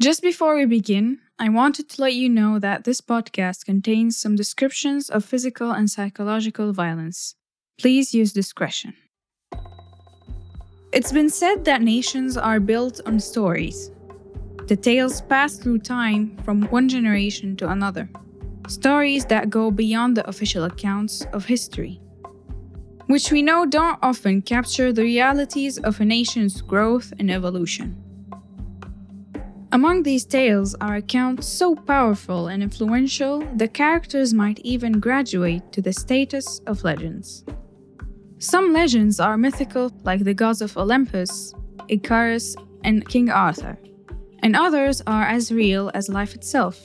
Just before we begin, I wanted to let you know that this podcast contains some descriptions of physical and psychological violence. Please use discretion. It's been said that nations are built on stories. The tales pass through time from one generation to another. Stories that go beyond the official accounts of history, which we know don't often capture the realities of a nation's growth and evolution. Among these tales are accounts so powerful and influential, the characters might even graduate to the status of legends. Some legends are mythical, like the gods of Olympus, Icarus, and King Arthur, and others are as real as life itself.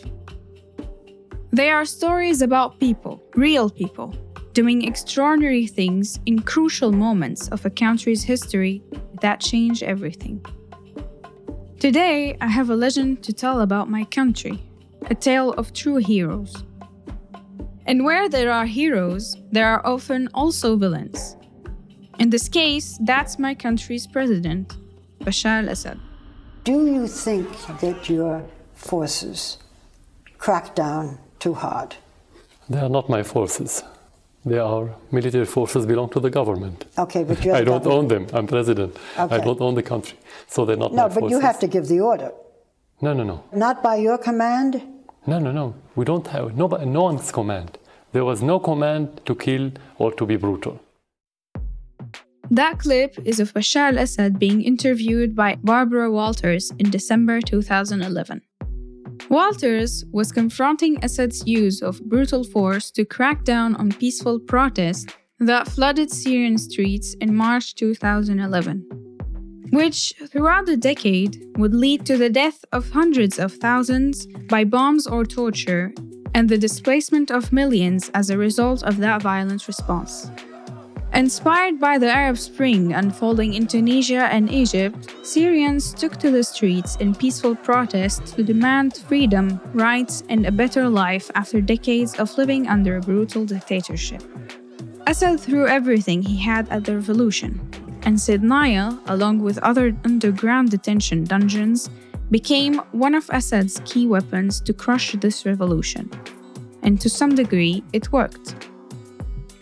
They are stories about people, real people, doing extraordinary things in crucial moments of a country's history that change everything. Today, I have a legend to tell about my country, a tale of true heroes. And where there are heroes, there are often also villains. In this case, that's my country's president, Bashar al Assad. Do you think that your forces crack down too hard? They are not my forces. They are military forces belong to the government. Okay, but you're I the don't government. own them. I'm president. I don't own the country. So they're not No, my but forces. you have to give the order. No, no, no. Not by your command? No, no, no. We don't have no, no one's command. There was no command to kill or to be brutal. That clip is of Bashar al Assad being interviewed by Barbara Walters in December 2011. Walters was confronting Assad's use of brutal force to crack down on peaceful protests that flooded Syrian streets in March 2011, which throughout the decade would lead to the death of hundreds of thousands by bombs or torture and the displacement of millions as a result of that violent response. Inspired by the Arab Spring unfolding in Tunisia and Egypt, Syrians took to the streets in peaceful protest to demand freedom, rights, and a better life after decades of living under a brutal dictatorship. Assad threw everything he had at the revolution, and Sednaya, along with other underground detention dungeons, became one of Assad's key weapons to crush this revolution. And to some degree, it worked.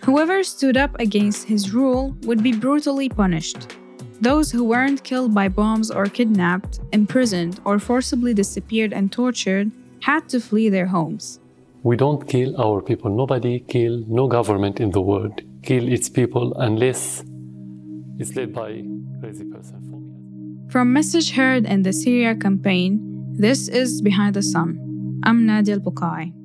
Whoever stood up against his rule would be brutally punished. Those who weren't killed by bombs or kidnapped, imprisoned, or forcibly disappeared and tortured had to flee their homes. We don't kill our people. Nobody kill, no government in the world kill its people unless it's led by crazy person. From message heard in the Syria campaign, this is Behind the Sun. I'm Nadia Al-Bukai.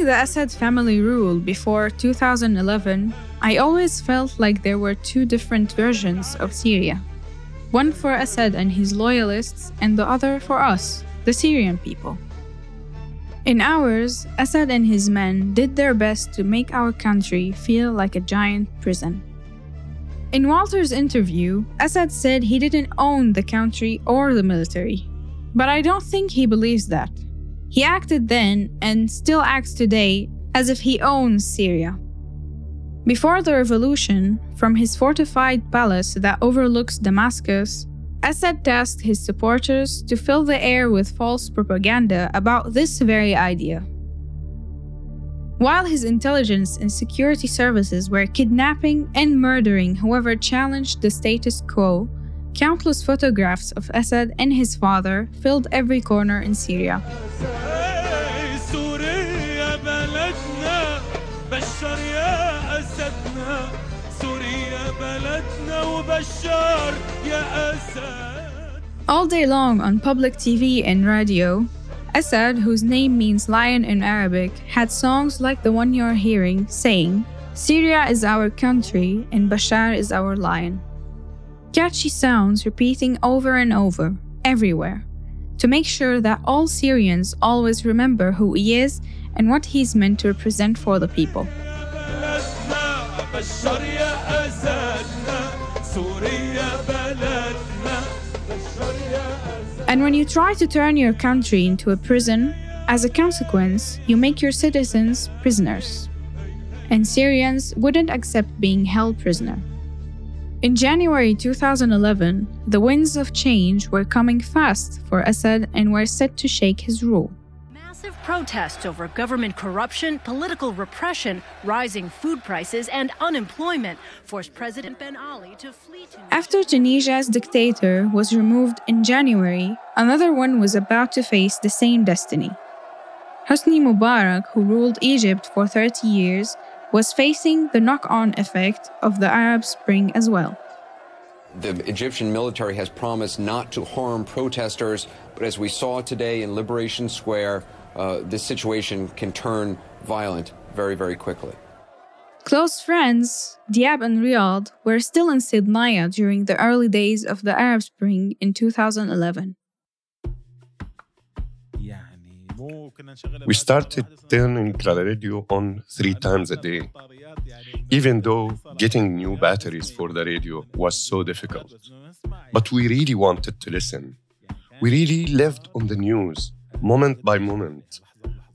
During the Assad family rule before 2011, I always felt like there were two different versions of Syria one for Assad and his loyalists, and the other for us, the Syrian people. In ours, Assad and his men did their best to make our country feel like a giant prison. In Walters' interview, Assad said he didn't own the country or the military. But I don't think he believes that. He acted then and still acts today as if he owns Syria. Before the revolution, from his fortified palace that overlooks Damascus, Assad tasked his supporters to fill the air with false propaganda about this very idea. While his intelligence and security services were kidnapping and murdering whoever challenged the status quo, Countless photographs of Assad and his father filled every corner in Syria. All day long on public TV and radio, Assad, whose name means lion in Arabic, had songs like the one you're hearing saying, Syria is our country and Bashar is our lion. Catchy sounds repeating over and over, everywhere, to make sure that all Syrians always remember who he is and what he's meant to represent for the people. And when you try to turn your country into a prison, as a consequence, you make your citizens prisoners. And Syrians wouldn't accept being held prisoner. In January 2011, the winds of change were coming fast for Assad and were set to shake his rule. Massive protests over government corruption, political repression, rising food prices, and unemployment forced President Ben Ali to flee to. After Tunisia's dictator was removed in January, another one was about to face the same destiny. Hosni Mubarak, who ruled Egypt for 30 years, was facing the knock on effect of the Arab Spring as well. The Egyptian military has promised not to harm protesters, but as we saw today in Liberation Square, uh, this situation can turn violent very, very quickly. Close friends, Diab and Riyad, were still in Sednaya during the early days of the Arab Spring in 2011. We started turning the radio on three times a day, even though getting new batteries for the radio was so difficult. But we really wanted to listen. We really lived on the news, moment by moment.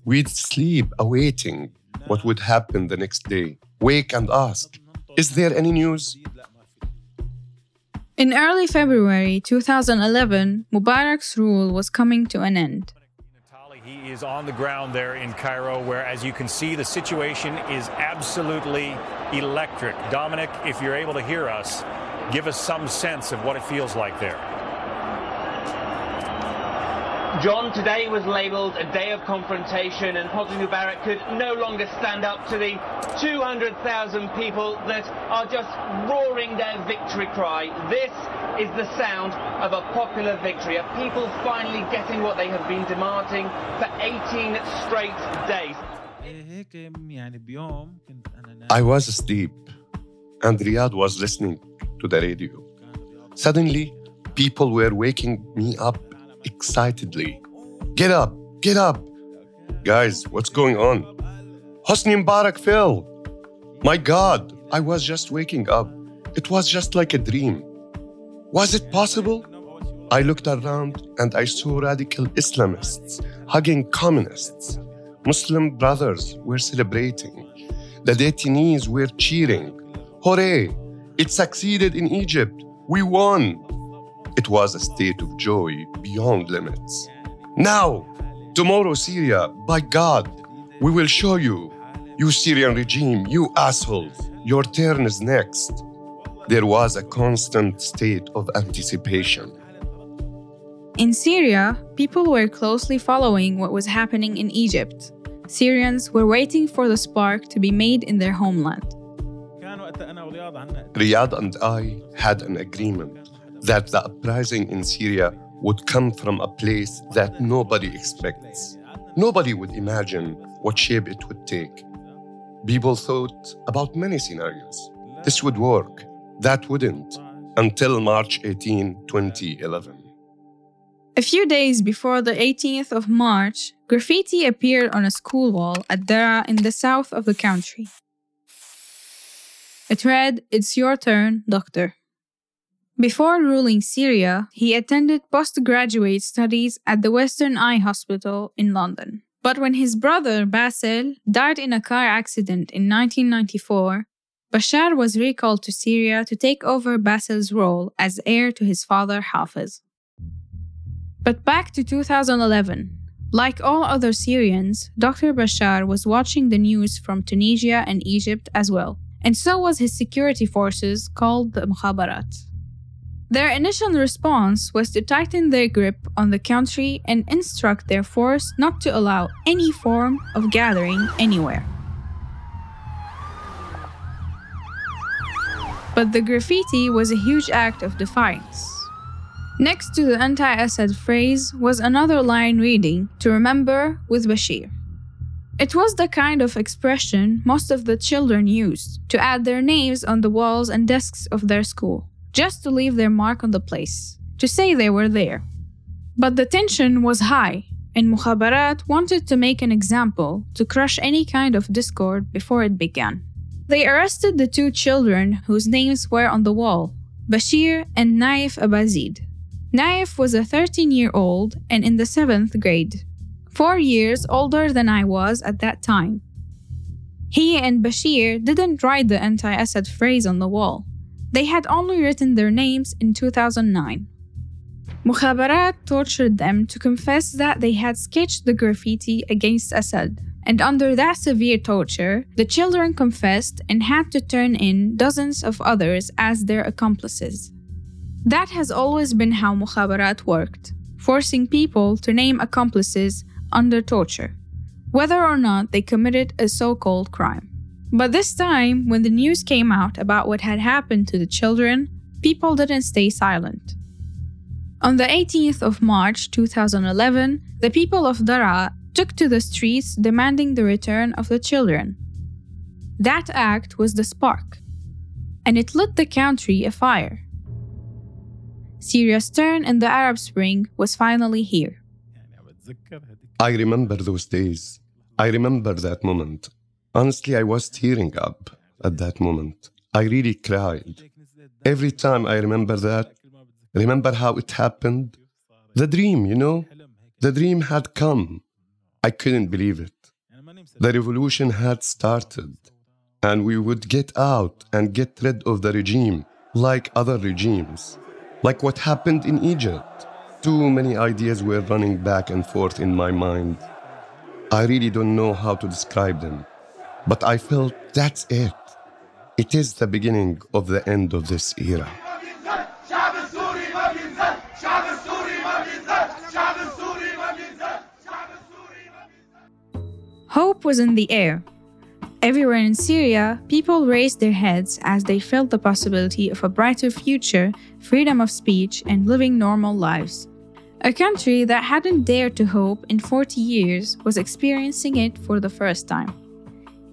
We'd sleep awaiting what would happen the next day, wake and ask, Is there any news? In early February 2011, Mubarak's rule was coming to an end. He is on the ground there in Cairo, where, as you can see, the situation is absolutely electric. Dominic, if you're able to hear us, give us some sense of what it feels like there. John, today was labelled a day of confrontation, and Hosni Mubarak could no longer stand up to the 200,000 people that are just roaring their victory cry. This is the sound of a popular victory, of people finally getting what they have been demanding for 18 straight days. I was asleep, and Riyad was listening to the radio. Suddenly, people were waking me up excitedly. Get up, get up. Guys, what's going on? Hosni Mubarak fell. My God, I was just waking up. It was just like a dream. Was it possible? I looked around and I saw radical Islamists hugging communists. Muslim brothers were celebrating. The detainees were cheering. Hooray! It succeeded in Egypt. We won. It was a state of joy beyond limits. Now, tomorrow, Syria, by God, we will show you. You Syrian regime, you assholes, your turn is next. There was a constant state of anticipation. In Syria, people were closely following what was happening in Egypt. Syrians were waiting for the spark to be made in their homeland. Riyad and I had an agreement that the uprising in Syria would come from a place that nobody expects. Nobody would imagine what shape it would take. People thought about many scenarios. This would work, that wouldn't, until March 18, 2011. A few days before the 18th of March, graffiti appeared on a school wall at Daraa in the south of the country. It read, It's your turn, doctor. Before ruling Syria, he attended postgraduate studies at the Western Eye Hospital in London. But when his brother Basil died in a car accident in 1994, Bashar was recalled to Syria to take over Basil's role as heir to his father Hafiz. But back to 2011. Like all other Syrians, Dr. Bashar was watching the news from Tunisia and Egypt as well, and so was his security forces called the Mukhabarat. Their initial response was to tighten their grip on the country and instruct their force not to allow any form of gathering anywhere. But the graffiti was a huge act of defiance. Next to the anti Assad phrase was another line reading, To remember with Bashir. It was the kind of expression most of the children used to add their names on the walls and desks of their school just to leave their mark on the place, to say they were there. But the tension was high, and Mukhabarat wanted to make an example to crush any kind of discord before it began. They arrested the two children whose names were on the wall, Bashir and Naif Abazid. Naif was a 13 year old and in the 7th grade, four years older than I was at that time. He and Bashir didn't write the anti Assad phrase on the wall, they had only written their names in 2009. Mukhabarat tortured them to confess that they had sketched the graffiti against Assad and under that severe torture, the children confessed and had to turn in dozens of others as their accomplices. That has always been how Mukhabarat worked, forcing people to name accomplices under torture, whether or not they committed a so called crime. But this time, when the news came out about what had happened to the children, people didn't stay silent. On the 18th of March 2011, the people of Daraa took to the streets demanding the return of the children. That act was the spark, and it lit the country afire. Syria's turn in the Arab Spring was finally here. I remember those days. I remember that moment. Honestly, I was tearing up at that moment. I really cried. Every time I remember that, remember how it happened, the dream, you know, the dream had come. I couldn't believe it. The revolution had started, and we would get out and get rid of the regime like other regimes, like what happened in Egypt. Too many ideas were running back and forth in my mind. I really don't know how to describe them, but I felt that's it. It is the beginning of the end of this era. Hope was in the air. Everywhere in Syria, people raised their heads as they felt the possibility of a brighter future, freedom of speech, and living normal lives. A country that hadn't dared to hope in 40 years was experiencing it for the first time.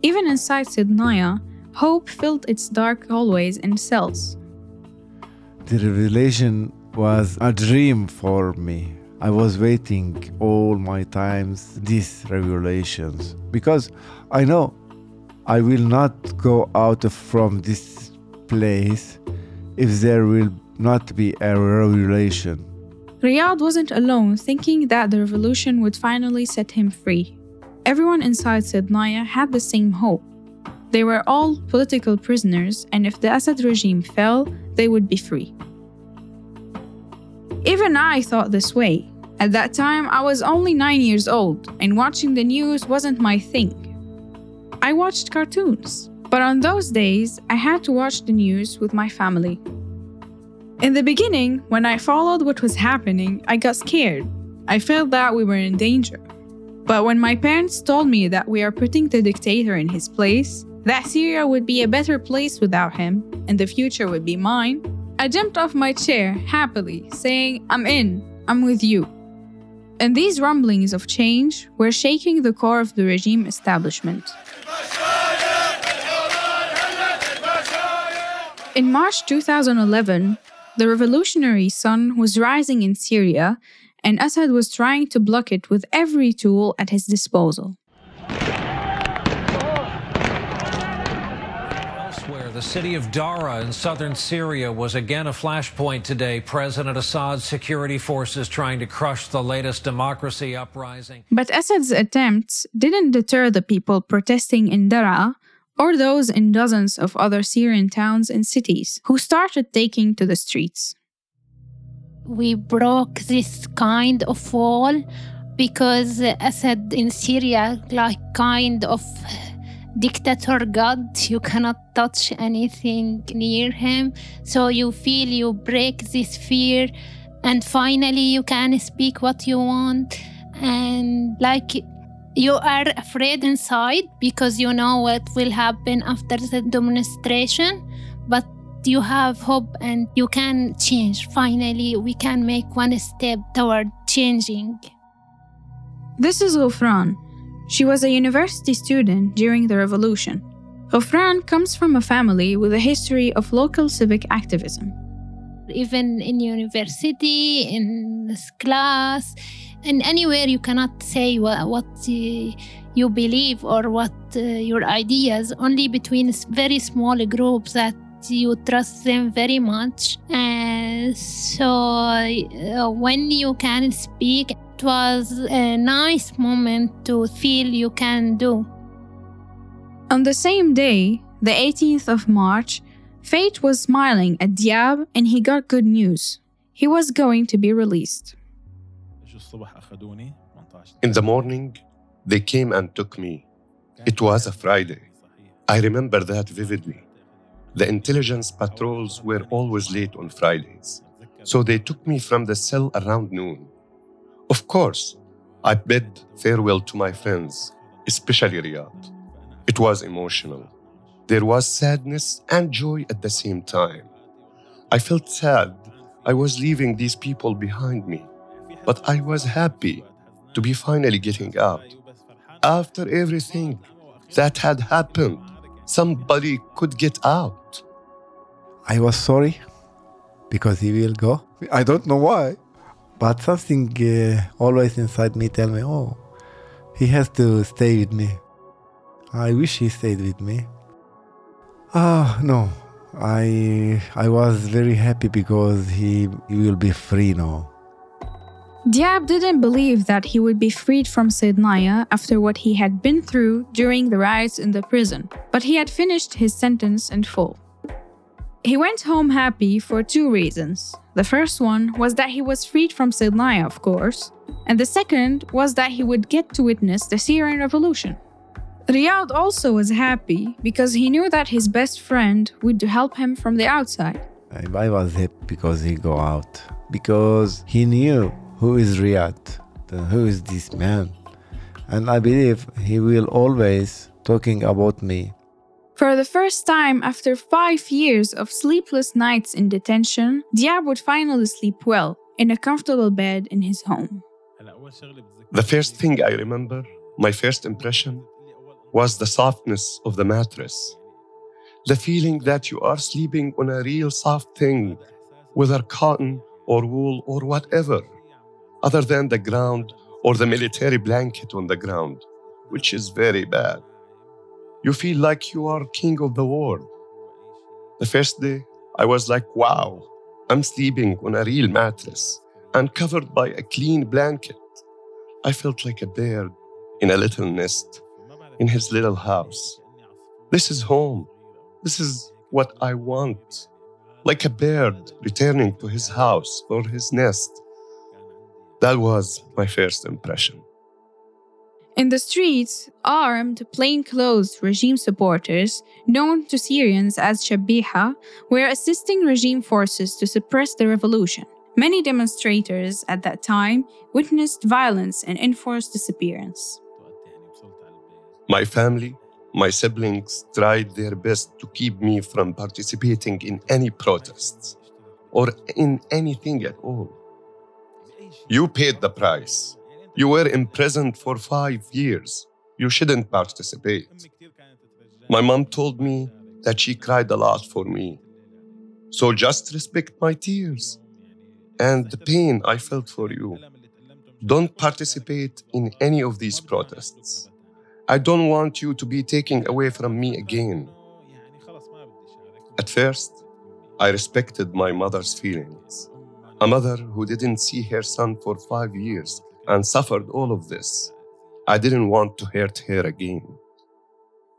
Even inside Sednaya, hope filled its dark hallways and cells. The revelation was a dream for me. I was waiting all my times these revelations because I know I will not go out from this place if there will not be a revelation. Riyad wasn't alone thinking that the revolution would finally set him free. Everyone inside Sednaya had the same hope. They were all political prisoners, and if the Assad regime fell, they would be free. Even I thought this way. At that time, I was only nine years old, and watching the news wasn't my thing. I watched cartoons, but on those days, I had to watch the news with my family. In the beginning, when I followed what was happening, I got scared. I felt that we were in danger. But when my parents told me that we are putting the dictator in his place, that Syria would be a better place without him, and the future would be mine, I jumped off my chair happily, saying, I'm in, I'm with you and these rumblings of change were shaking the core of the regime establishment. In March 2011, the revolutionary sun was rising in Syria, and Assad was trying to block it with every tool at his disposal. Elsewhere, the city of Daraa in southern Syria was again a flashpoint today. President Assad's security forces trying to crush the latest democracy uprising. But Assad's attempts didn't deter the people protesting in Daraa or those in dozens of other Syrian towns and cities who started taking to the streets. We broke this kind of wall because Assad in Syria, like kind of dictator god you cannot touch anything near him. So you feel you break this fear and finally you can speak what you want. And like you are afraid inside because you know what will happen after the demonstration but you have hope and you can change finally we can make one step toward changing this is Ghufran she was a university student during the revolution. Ghufran comes from a family with a history of local civic activism. even in university, in this class, and anywhere you cannot say what, what uh, you believe or what uh, your ideas. Only between very small groups that you trust them very much. And so uh, when you can speak, it was a nice moment to feel you can do. On the same day, the 18th of March, Fate was smiling at Diab and he got good news. He was going to be released. In the morning, they came and took me. It was a Friday. I remember that vividly. The intelligence patrols were always late on Fridays, so they took me from the cell around noon. Of course, I bid farewell to my friends, especially Riyad. It was emotional. There was sadness and joy at the same time. I felt sad. I was leaving these people behind me, but I was happy to be finally getting out. After everything that had happened, somebody could get out. I was sorry because he will go. I don't know why, but something uh, always inside me tell me, oh, he has to stay with me. I wish he stayed with me. Ah, no. I I was very happy because he, he will be free now. Diab didn't believe that he would be freed from Sednaya after what he had been through during the riots in the prison, but he had finished his sentence in full. He went home happy for two reasons. The first one was that he was freed from Sednaya, of course, and the second was that he would get to witness the Syrian revolution. Riyad also was happy because he knew that his best friend would help him from the outside. I was happy because he go out because he knew who is Riyad, the- who is this man, and I believe he will always talking about me. For the first time after five years of sleepless nights in detention, Diab would finally sleep well in a comfortable bed in his home. The first thing I remember, my first impression, was the softness of the mattress. The feeling that you are sleeping on a real soft thing, whether cotton or wool or whatever, other than the ground or the military blanket on the ground, which is very bad. You feel like you are king of the world. The first day, I was like, wow, I'm sleeping on a real mattress and covered by a clean blanket. I felt like a bird in a little nest in his little house. This is home. This is what I want. Like a bird returning to his house or his nest. That was my first impression. In the streets, armed, plainclothes regime supporters, known to Syrians as Shabiha, were assisting regime forces to suppress the revolution. Many demonstrators at that time witnessed violence and enforced disappearance. My family, my siblings tried their best to keep me from participating in any protests or in anything at all. You paid the price. You were imprisoned for five years. You shouldn't participate. My mom told me that she cried a lot for me. So just respect my tears and the pain I felt for you. Don't participate in any of these protests. I don't want you to be taken away from me again. At first, I respected my mother's feelings. A mother who didn't see her son for five years and suffered all of this. I didn't want to hurt her again.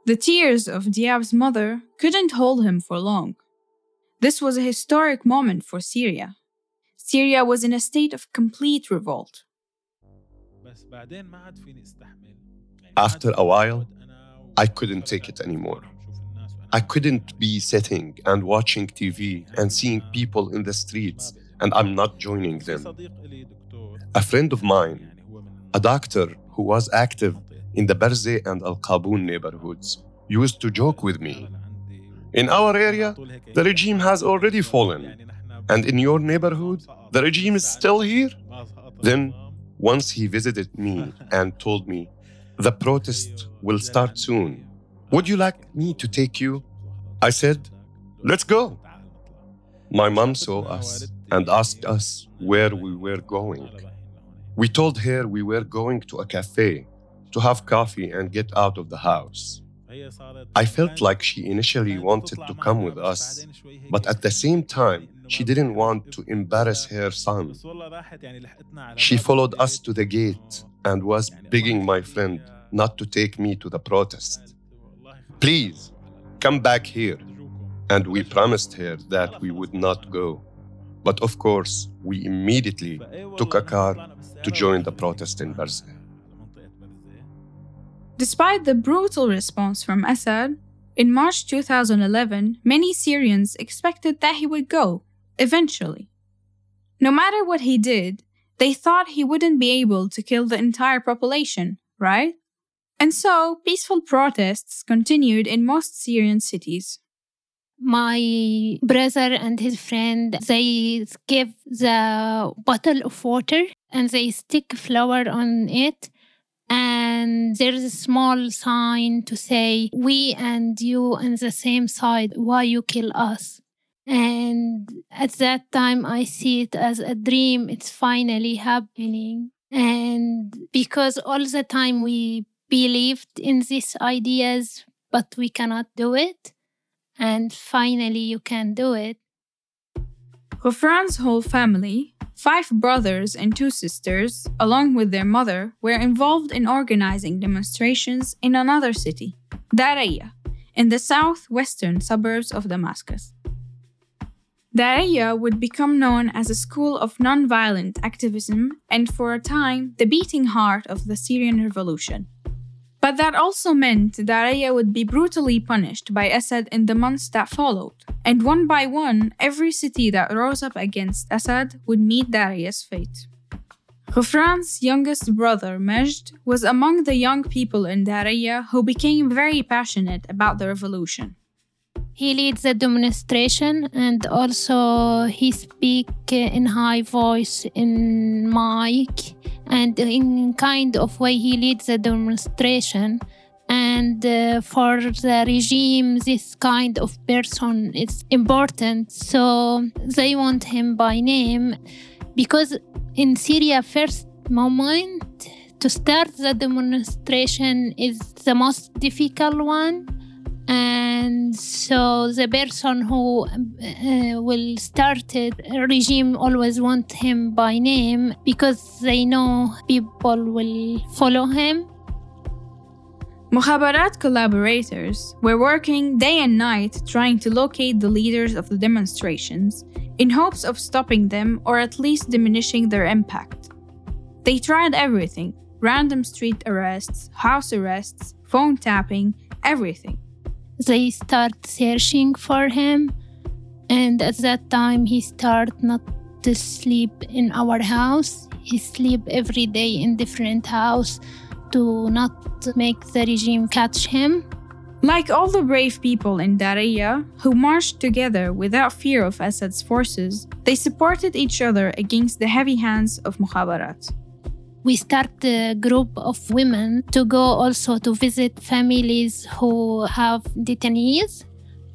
The tears of Diab's mother couldn't hold him for long. This was a historic moment for Syria. Syria was in a state of complete revolt. After a while, I couldn't take it anymore. I couldn't be sitting and watching TV and seeing people in the streets and I'm not joining them. A friend of mine, a doctor who was active in the Barzeh and Al Qaboon neighborhoods, used to joke with me. In our area, the regime has already fallen. And in your neighborhood, the regime is still here? Then, once he visited me and told me, the protest will start soon. Would you like me to take you? I said, let's go. My mom saw us and asked us where we were going. We told her we were going to a cafe to have coffee and get out of the house. I felt like she initially wanted to come with us, but at the same time, she didn't want to embarrass her son. She followed us to the gate and was begging my friend not to take me to the protest. Please, come back here. And we promised her that we would not go. But of course, we immediately took a car to join the protest in Barzeh. Despite the brutal response from Assad, in March 2011, many Syrians expected that he would go, eventually. No matter what he did, they thought he wouldn't be able to kill the entire population, right? And so, peaceful protests continued in most Syrian cities. My brother and his friend, they give the bottle of water and they stick flour on it. And there's a small sign to say we and you on the same side why you kill us. And at that time i see it as a dream. It's finally happening. And because all the time we believed in these ideas but we cannot do it and finally you can do it Ghufran's whole family Five brothers and two sisters, along with their mother, were involved in organizing demonstrations in another city, Daraya, in the southwestern suburbs of Damascus. Daraya would become known as a school of nonviolent activism and, for a time, the beating heart of the Syrian revolution. But that also meant Daraya would be brutally punished by Assad in the months that followed, and one by one, every city that rose up against Assad would meet Daraya's fate. Ghufran's youngest brother, Majd, was among the young people in Daraya who became very passionate about the revolution. He leads the demonstration and also he speak in high voice in mic and in kind of way he leads the demonstration. And uh, for the regime this kind of person is important so they want him by name. Because in syria first moment to start the demonstration is the most difficult one and so the person who uh, will start it regime always want him by name because they know people will follow him Mukhabarat collaborators were working day and night trying to locate the leaders of the demonstrations in hopes of stopping them or at least diminishing their impact. They tried everything random street arrests, house arrests, phone tapping, everything they start searching for him. And at that time he start not to sleep in our house. He sleep every day in different house to not make the regime catch him. Like all the brave people in Daraya who marched together without fear of Assad's forces, they supported each other against the heavy hands of Mukhabarat we start a group of women to go also to visit families who have detainees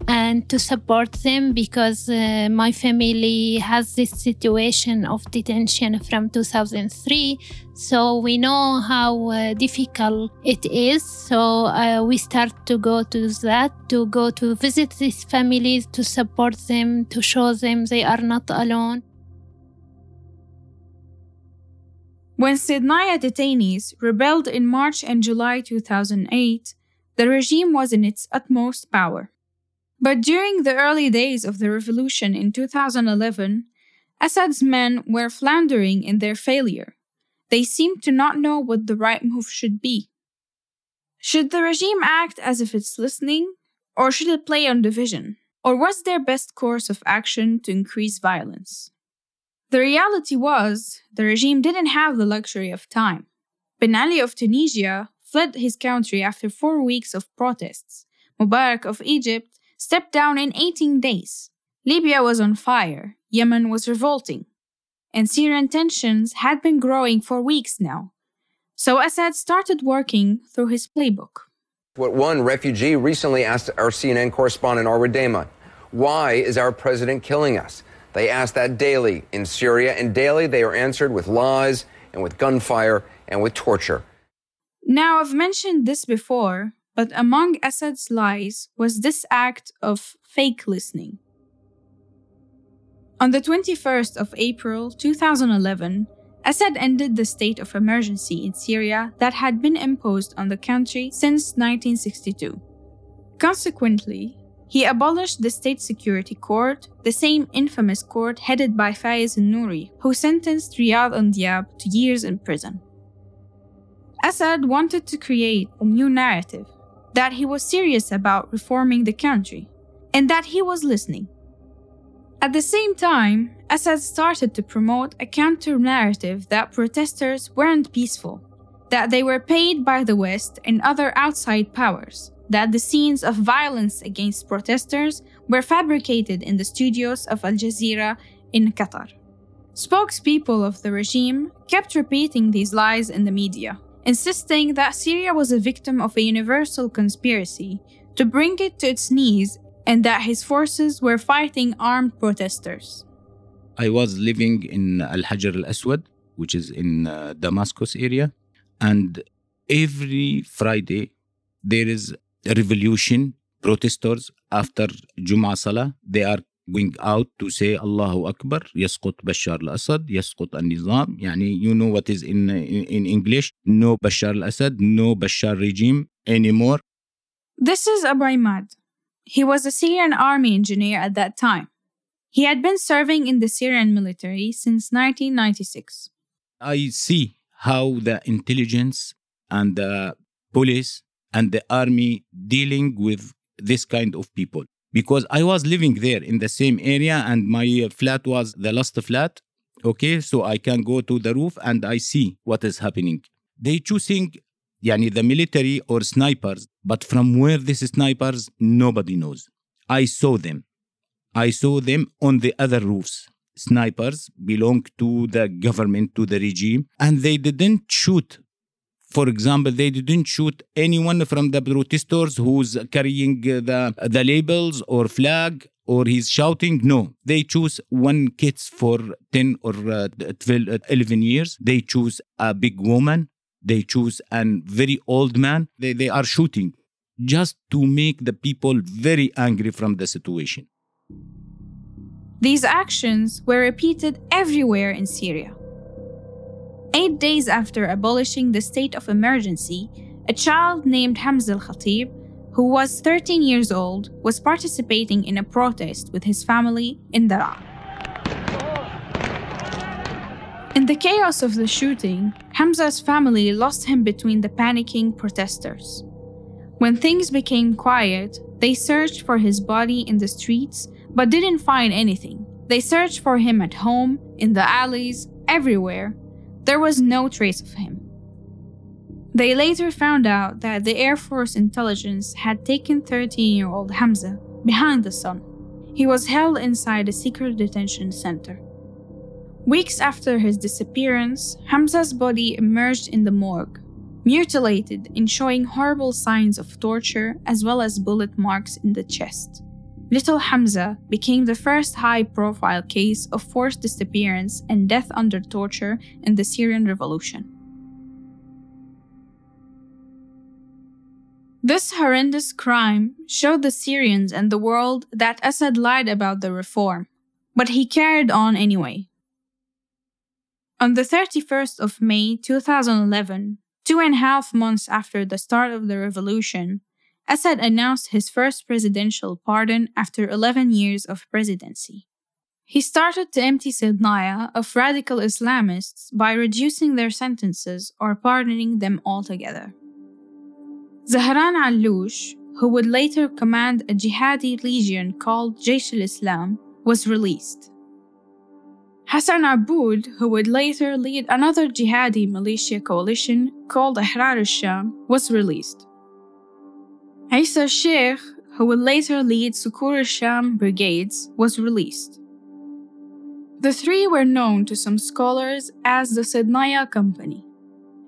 and to support them because uh, my family has this situation of detention from 2003 so we know how uh, difficult it is. So uh, we start to go to that to go to visit these families to support them to show them they are not alone When Sednaya detainees rebelled in March and July 2008, the regime was in its utmost power. But during the early days of the revolution in 2011, Assad's men were floundering in their failure. They seemed to not know what the right move should be. Should the regime act as if it's listening, or should it play on division? Or was their best course of action to increase violence? The reality was, the regime didn't have the luxury of time. Ben Ali of Tunisia fled his country after four weeks of protests. Mubarak of Egypt stepped down in 18 days. Libya was on fire. Yemen was revolting. And Syrian tensions had been growing for weeks now. So Assad started working through his playbook. What one refugee recently asked our CNN correspondent, Arwa Damon, why is our president killing us? They ask that daily in Syria, and daily they are answered with lies and with gunfire and with torture. Now, I've mentioned this before, but among Assad's lies was this act of fake listening. On the 21st of April 2011, Assad ended the state of emergency in Syria that had been imposed on the country since 1962. Consequently, he abolished the State Security Court, the same infamous court headed by Faiz al-Nouri, who sentenced Riyad al-Diab to years in prison. Assad wanted to create a new narrative that he was serious about reforming the country and that he was listening. At the same time, Assad started to promote a counter narrative that protesters weren't peaceful, that they were paid by the West and other outside powers, that the scenes of violence against protesters were fabricated in the studios of Al Jazeera in Qatar. Spokespeople of the regime kept repeating these lies in the media, insisting that Syria was a victim of a universal conspiracy to bring it to its knees and that his forces were fighting armed protesters. I was living in Al Hajar al Aswad, which is in uh, Damascus area, and every Friday there is revolution. Protesters after Jum'ah Salah, they are going out to say Allahu Akbar, يسقط بشار al-Assad, يسقط النظام. يعني you know what is in, in, in English, no Bashar al-Assad, no Bashar regime anymore. This is Abu Imad. He was a Syrian army engineer at that time. He had been serving in the Syrian military since 1996. I see how the intelligence and the police and the army dealing with this kind of people because I was living there in the same area and my flat was the last flat. Okay, so I can go to the roof and I see what is happening. They choosing yani the military or snipers, but from where these snipers, nobody knows. I saw them. I saw them on the other roofs. Snipers belong to the government, to the regime, and they didn't shoot for example, they didn't shoot anyone from the protesters who's carrying the, the labels or flag or he's shouting. No, they choose one kids for 10 or uh, 12, uh, 11 years. They choose a big woman. They choose a very old man. They, they are shooting just to make the people very angry from the situation. These actions were repeated everywhere in Syria. Eight days after abolishing the state of emergency, a child named Hamza Khatib, who was 13 years old, was participating in a protest with his family in Daraa. In the chaos of the shooting, Hamza's family lost him between the panicking protesters. When things became quiet, they searched for his body in the streets but didn't find anything. They searched for him at home, in the alleys, everywhere, there was no trace of him. They later found out that the Air Force intelligence had taken 13 year old Hamza behind the sun. He was held inside a secret detention center. Weeks after his disappearance, Hamza's body emerged in the morgue, mutilated and showing horrible signs of torture as well as bullet marks in the chest. Little Hamza became the first high profile case of forced disappearance and death under torture in the Syrian Revolution. This horrendous crime showed the Syrians and the world that Assad lied about the reform, but he carried on anyway. On the 31st of May 2011, two and a half months after the start of the revolution, Assad announced his first presidential pardon after 11 years of presidency. He started to empty Sednaya of radical Islamists by reducing their sentences or pardoning them altogether. Zahran Alloush, who would later command a jihadi legion called Jaish al-Islam, was released. Hassan Aboud, who would later lead another jihadi militia coalition called Ahrar al-Sham, was released. Isa Sheikh, who would later lead Sukur al-Sham brigades, was released. The three were known to some scholars as the Sednaya Company,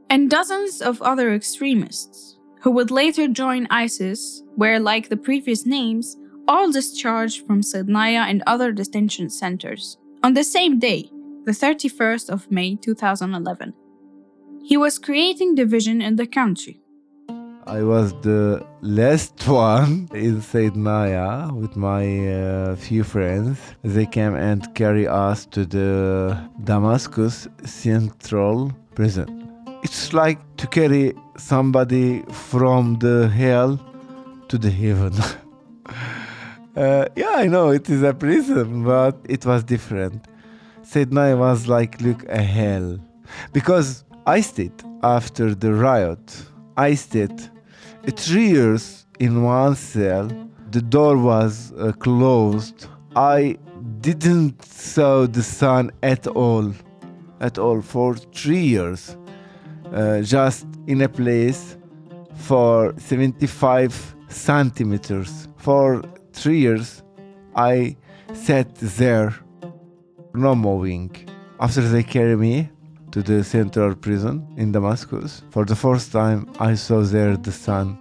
and dozens of other extremists, who would later join ISIS, were, like the previous names, all discharged from Sednaya and other detention centers. On the same day, the 31st of May 2011, he was creating division in the country. I was the last one in Sednaya with my uh, few friends. They came and carry us to the Damascus Central Prison. It's like to carry somebody from the hell to the heaven. uh, yeah, I know it is a prison, but it was different. Sednaya was like look a hell because I stayed after the riot. I stayed three years in one cell. The door was uh, closed. I didn't saw the sun at all, at all for three years. Uh, just in a place for 75 centimeters. For three years, I sat there, no moving. After they carry me to the central prison in Damascus, for the first time, I saw there the sun.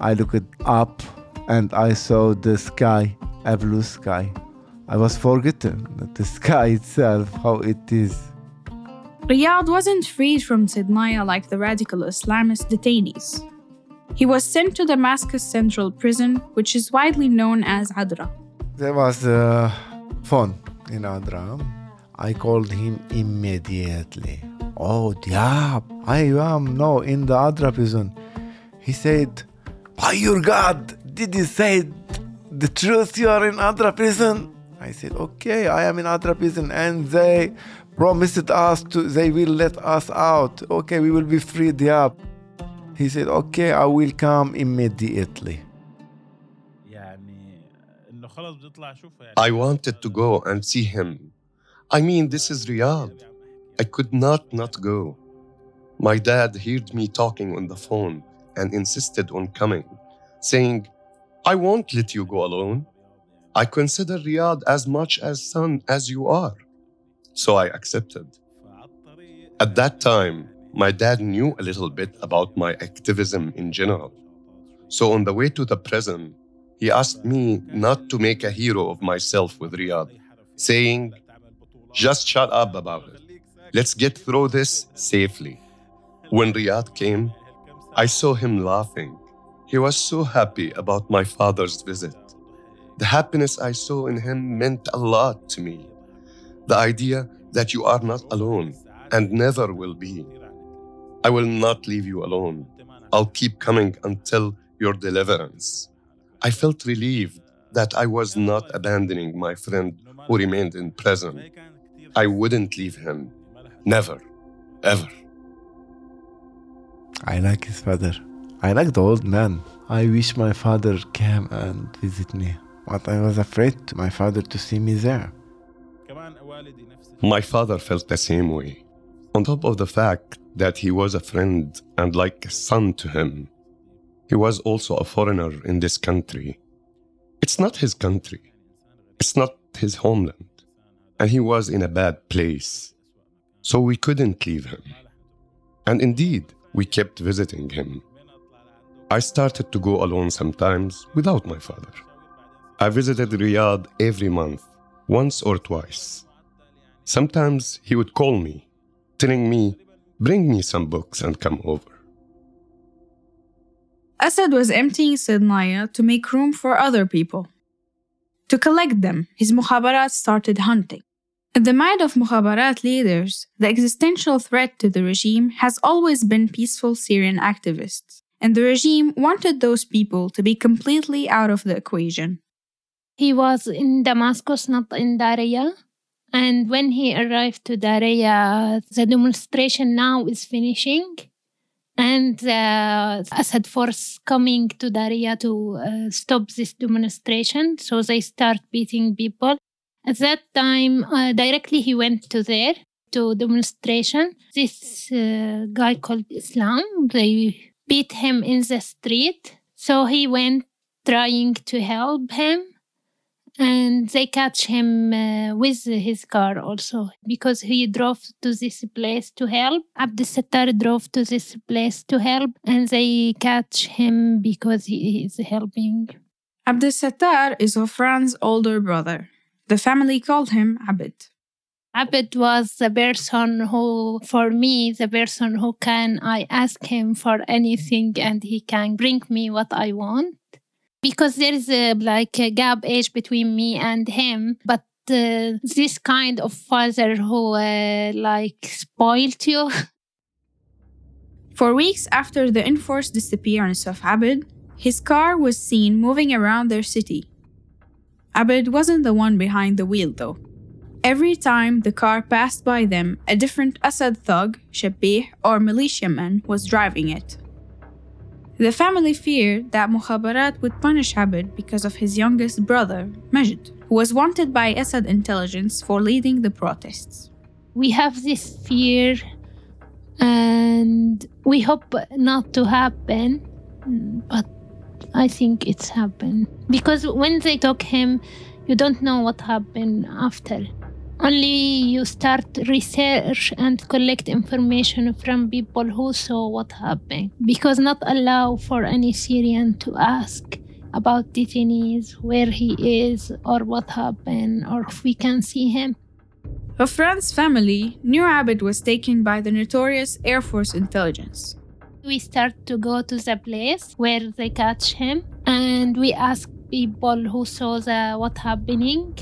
I looked up and I saw the sky, a blue sky. I was forgotten that the sky itself, how it is. Riyad wasn't freed from Sednaya like the radical Islamist detainees. He was sent to Damascus Central Prison, which is widely known as Adra. There was a phone in Adra. I called him immediately. Oh, yeah, I am now in the Adra prison. He said, By your God, did you say the truth? You are in Adra prison? I said, Okay, I am in Adra prison. And they promised us to, they will let us out. Okay, we will be freed. Yeah. He said, Okay, I will come immediately. I wanted to go and see him. I mean, this is Riyad. I could not not go. My dad heard me talking on the phone and insisted on coming, saying, I won't let you go alone. I consider Riyad as much as son as you are. So I accepted. At that time, my dad knew a little bit about my activism in general. So on the way to the prison, he asked me not to make a hero of myself with Riyad, saying, just shut up about it. Let's get through this safely. When Riyad came, I saw him laughing. He was so happy about my father's visit. The happiness I saw in him meant a lot to me. The idea that you are not alone and never will be. I will not leave you alone. I'll keep coming until your deliverance. I felt relieved that I was not abandoning my friend who remained in prison. I wouldn't leave him. Never. Ever. I like his father. I like the old man. I wish my father came and visit me. But I was afraid my father to see me there. My father felt the same way. On top of the fact that he was a friend and like a son to him, he was also a foreigner in this country. It's not his country. It's not his homeland. And he was in a bad place. So we couldn't leave him. And indeed, we kept visiting him. I started to go alone sometimes without my father. I visited Riyad every month, once or twice. Sometimes he would call me, telling me, Bring me some books and come over. Assad was emptying Sednaya to make room for other people. To collect them, his mukhabarat started hunting. In the mind of mukhabarat leaders, the existential threat to the regime has always been peaceful Syrian activists, and the regime wanted those people to be completely out of the equation. He was in Damascus, not in Daraya. And when he arrived to Daraya, the demonstration now is finishing. And uh, Assad force coming to Daraya to uh, stop this demonstration. So they start beating people. At that time, uh, directly he went to there to demonstration. This uh, guy called Islam, they beat him in the street. So he went trying to help him and they catch him uh, with his car also because he drove to this place to help Abdel Sattar drove to this place to help and they catch him because he is helping Abdel Sattar is Ghufran's older brother. The family called him Abed. Abed was the person who, for me, the person who can I ask him for anything and he can bring me what I want. Because there is a like a gap age between me and him, but uh, this kind of father who uh, like spoiled you. For weeks after the enforced disappearance of Abed, his car was seen moving around their city. Abed wasn't the one behind the wheel, though. Every time the car passed by them, a different Assad thug, Shabbih, or militiaman was driving it. The family feared that Mukhabarat would punish Abed because of his youngest brother, Majid, who was wanted by Assad intelligence for leading the protests. We have this fear and we hope not to happen, but I think it's happened. Because when they took him, you don't know what happened after only you start research and collect information from people who saw what happened because not allow for any syrian to ask about detainees where he is or what happened or if we can see him Ghufran's family knew Abed was taken by the notorious Air Force intelligence. We start to go to the place where they catch him and we ask people who saw the what happening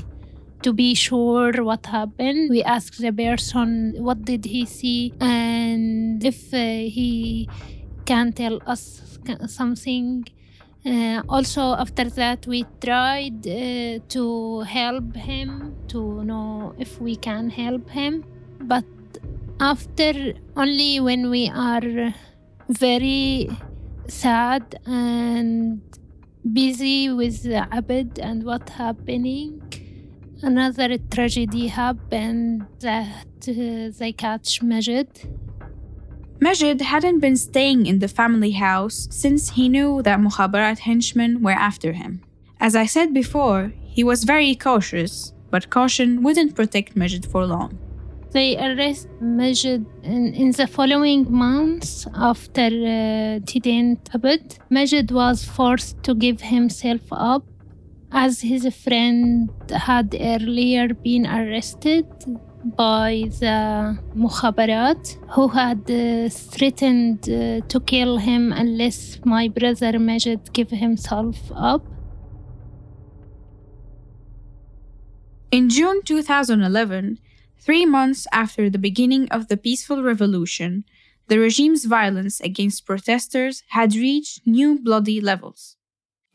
to be sure what happened. We ask the person what did he see and if uh, he can tell us something. Uh, also, after that, we tried uh, to help him to know if we can help him. But after only when we are very sad and busy with Abed and what happening, another tragedy happened that uh, they catch Majid. Majid hadn't been staying in the family house since he knew that Mukhabarat henchmen were after him. As I said before, he was very cautious, but caution wouldn't protect Majid for long. They arrest Majid in, in the following months after uh, didn't Majid was forced to give himself up as his friend had earlier been arrested by the Mukhabarat, who had uh, threatened uh, to kill him unless my brother Majid gave himself up. In June 2011, three months after the beginning of the peaceful revolution, the regime's violence against protesters had reached new bloody levels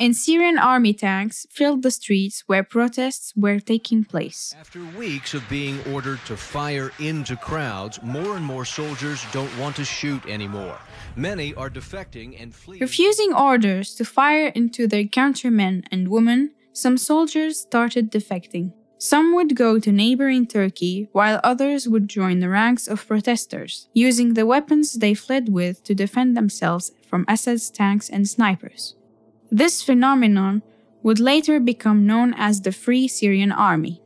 and Syrian army tanks filled the streets where protests were taking place. After weeks of being ordered to fire into crowds, more and more soldiers don't want to shoot anymore. Many are defecting and fleeing. Refusing orders to fire into their countrymen and women, some soldiers started defecting. Some would go to neighboring Turkey, while others would join the ranks of protesters, using the weapons they fled with to defend themselves from Assad's tanks and snipers. This phenomenon would later become known as the Free Syrian Army.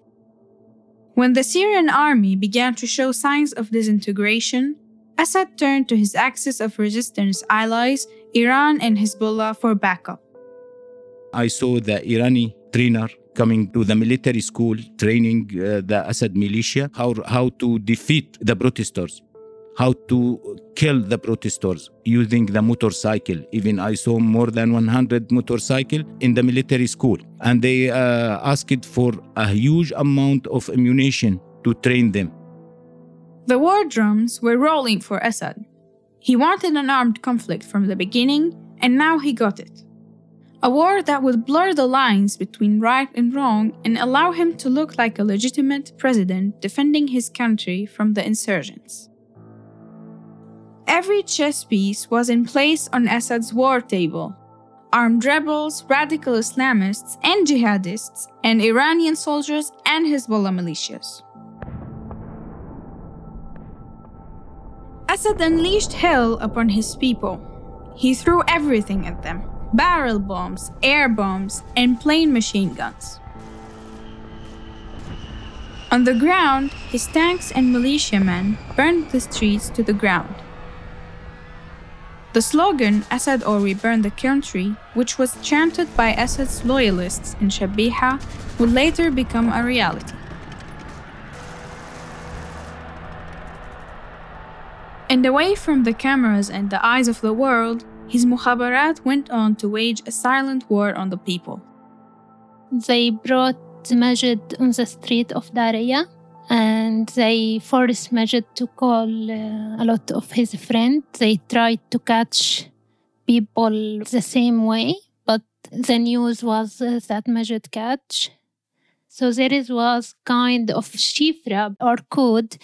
When the Syrian army began to show signs of disintegration, Assad turned to his axis of resistance allies, Iran and Hezbollah, for backup. I saw the Irani trainer coming to the military school training uh, the Assad militia how, how to defeat the protesters how to kill the protesters using the motorcycle. Even I saw more than 100 motorcycle in the military school, and they uh, asked for a huge amount of ammunition to train them. The war drums were rolling for Assad. He wanted an armed conflict from the beginning, and now he got it. A war that would blur the lines between right and wrong and allow him to look like a legitimate president defending his country from the insurgents. Every chess piece was in place on Assad's war table. Armed rebels, radical Islamists, and jihadists, and Iranian soldiers and Hezbollah militias. Assad unleashed hell upon his people. He threw everything at them barrel bombs, air bombs, and plain machine guns. On the ground, his tanks and militiamen burned the streets to the ground. The slogan Assad or we burn the country, which was chanted by Assad's loyalists in Shabiha, would later become a reality. And away from the cameras and the eyes of the world, his mukhabarat went on to wage a silent war on the people. They brought Majid on the street of Daraya and they forced Majid to call uh, a lot of his friends. They tried to catch people the same way, but the news was uh, that Majid catch. So there is was kind of shifra or code,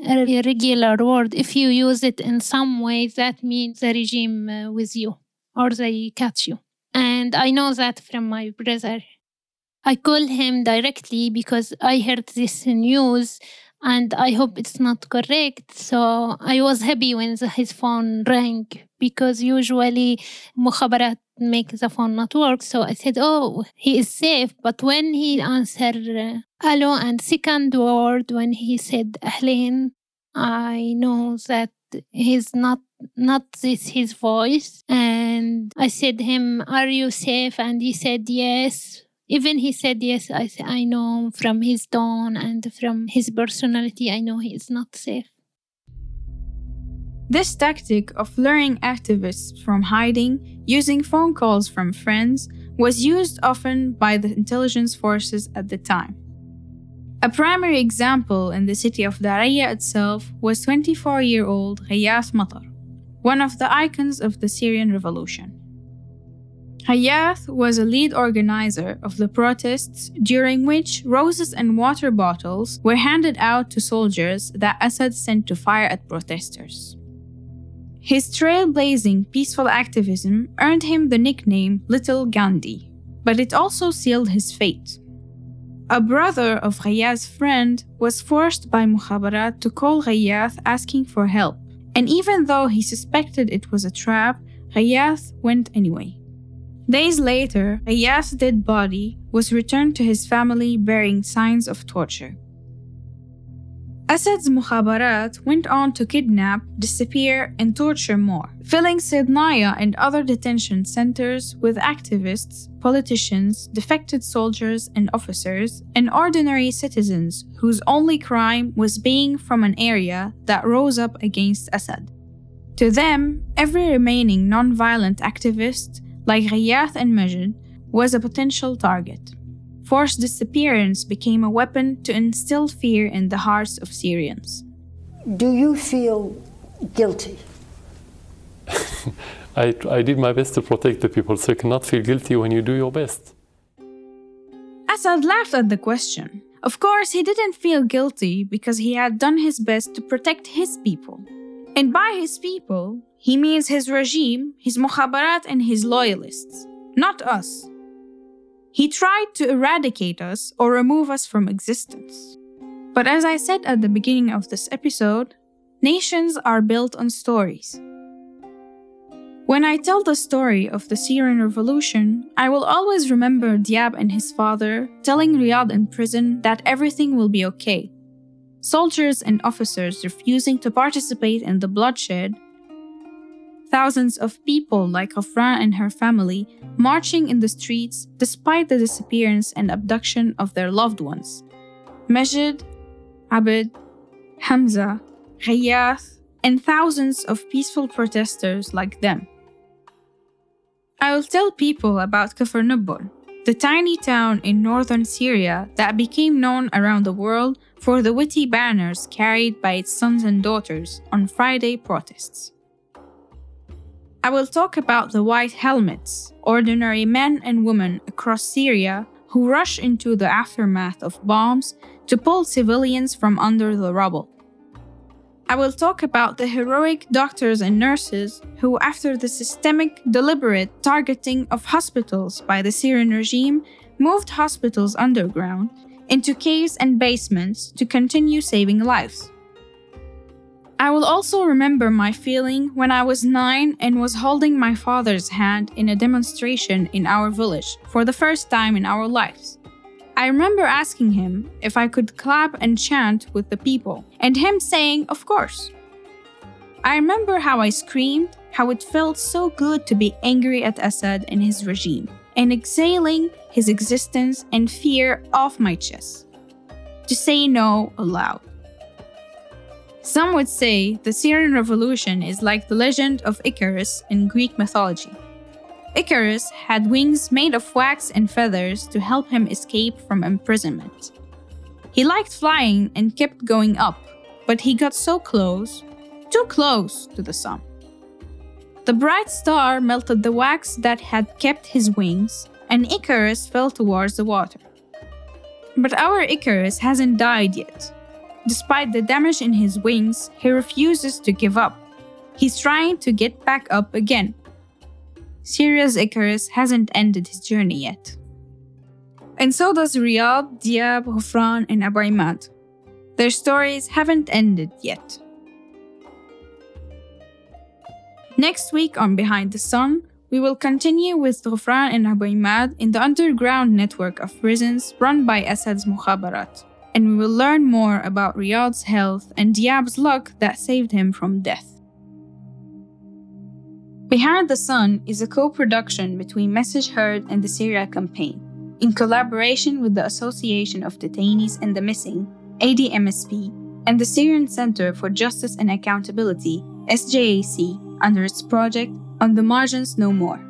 a regular word. If you use it in some way, that means the regime uh, with you or they catch you. And I know that from my brother. I call him directly because I heard this news and I hope it's not correct. So I was happy when the, his phone rang because usually mukhabarat make the phone not work. So I said, oh, he is safe. But when he answered hello and second word, when he said Ahlin, I know that he's not not this his voice and i said him are you safe and he said yes even he said yes I, I know from his tone and from his personality i know he is not safe this tactic of luring activists from hiding using phone calls from friends was used often by the intelligence forces at the time a primary example in the city of Daraya itself was 24 year old Ghayath Matar, one of the icons of the Syrian revolution. Ghayath was a lead organizer of the protests during which roses and water bottles were handed out to soldiers that Assad sent to fire at protesters. His trailblazing peaceful activism earned him the nickname Little Gandhi, but it also sealed his fate. A brother of Ghayath's friend was forced by Mukhabarat to call Ghayath asking for help, and even though he suspected it was a trap, Ghayath went anyway. Days later, Ghayath's dead body was returned to his family bearing signs of torture. Assad's mukhabarat went on to kidnap, disappear, and torture more, filling Sednaya and other detention centers with activists, politicians, defected soldiers and officers, and ordinary citizens whose only crime was being from an area that rose up against Assad. To them, every remaining non violent activist like Ghayath and Majid, was a potential target. Forced disappearance became a weapon to instill fear in the hearts of Syrians. Do you feel guilty? I, I did my best to protect the people, so you cannot feel guilty when you do your best. Assad laughed at the question. Of course, he didn't feel guilty because he had done his best to protect his people. And by his people, he means his regime, his mukhabarat, and his loyalists, not us. He tried to eradicate us or remove us from existence. But as I said at the beginning of this episode, nations are built on stories. When I tell the story of the Syrian revolution, I will always remember Diab and his father telling Riyad in prison that everything will be okay soldiers and officers refusing to participate in the bloodshed, thousands of people like Ghufran and her family marching in the streets despite the disappearance and abduction of their loved ones. Majid, Abed, Hamza, Ghayath, and thousands of peaceful protesters like them. I will tell people about Kafr Nabl, the tiny town in northern Syria that became known around the world for the witty banners carried by its sons and daughters on Friday protests. I will talk about the white helmets, ordinary men and women across Syria who rush into the aftermath of bombs to pull civilians from under the rubble. I will talk about the heroic doctors and nurses who, after the systemic, deliberate targeting of hospitals by the Syrian regime, moved hospitals underground into caves and basements to continue saving lives. I will also remember my feeling when I was nine and was holding my father's hand in a demonstration in our village for the first time in our lives. I remember asking him if I could clap and chant with the people, and him saying, Of course. I remember how I screamed, how it felt so good to be angry at Assad and his regime and exhaling his existence and fear off my chest. To say no aloud. Some would say the Syrian revolution is like the legend of Icarus in Greek mythology. Icarus had wings made of wax and feathers to help him escape from imprisonment. He liked flying and kept going up, but he got so close, too close to the sun. The bright star melted the wax that had kept his wings, and Icarus fell towards the water. But our Icarus hasn't died yet. Despite the damage in his wings, he refuses to give up. He's trying to get back up again. Syria's Icarus hasn't ended his journey yet. And so does Riyad, Diab, Ghufran, and Abu Imad. Their stories haven't ended yet. Next week on Behind the Sun, we will continue with Ghufran and Abu Imad in the underground network of prisons run by Assad's Mukhabarat, and we will learn more about Riyad's health and Diab's luck that saved him from death. Behind the Sun is a co production between Message Heard and the Syria campaign, in collaboration with the Association of Detainees and the Missing, ADMSP, and the Syrian Center for Justice and Accountability, SJAC, under its project On the Margins No More.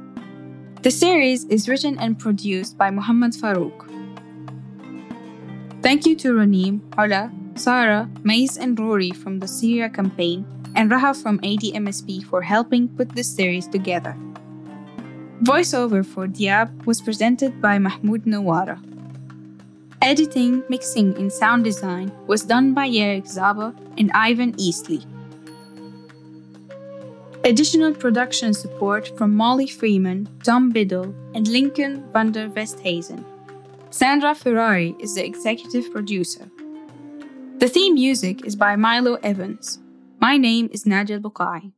The series is written and produced by Muhammad Farouk. Thank you to Ranim, Ola, Sarah, Maze, and Rory from the Syria campaign, and Raha from ADMSP for helping put this series together. Voiceover for Diab was presented by Mahmoud Nawara. Editing, mixing, and sound design was done by Eric Zaba and Ivan Eastley. Additional production support from Molly Freeman, Tom Biddle, and Lincoln van der Westhuizen. Sandra Ferrari is the executive producer. The theme music is by Milo Evans. My name is Nadia Bukai.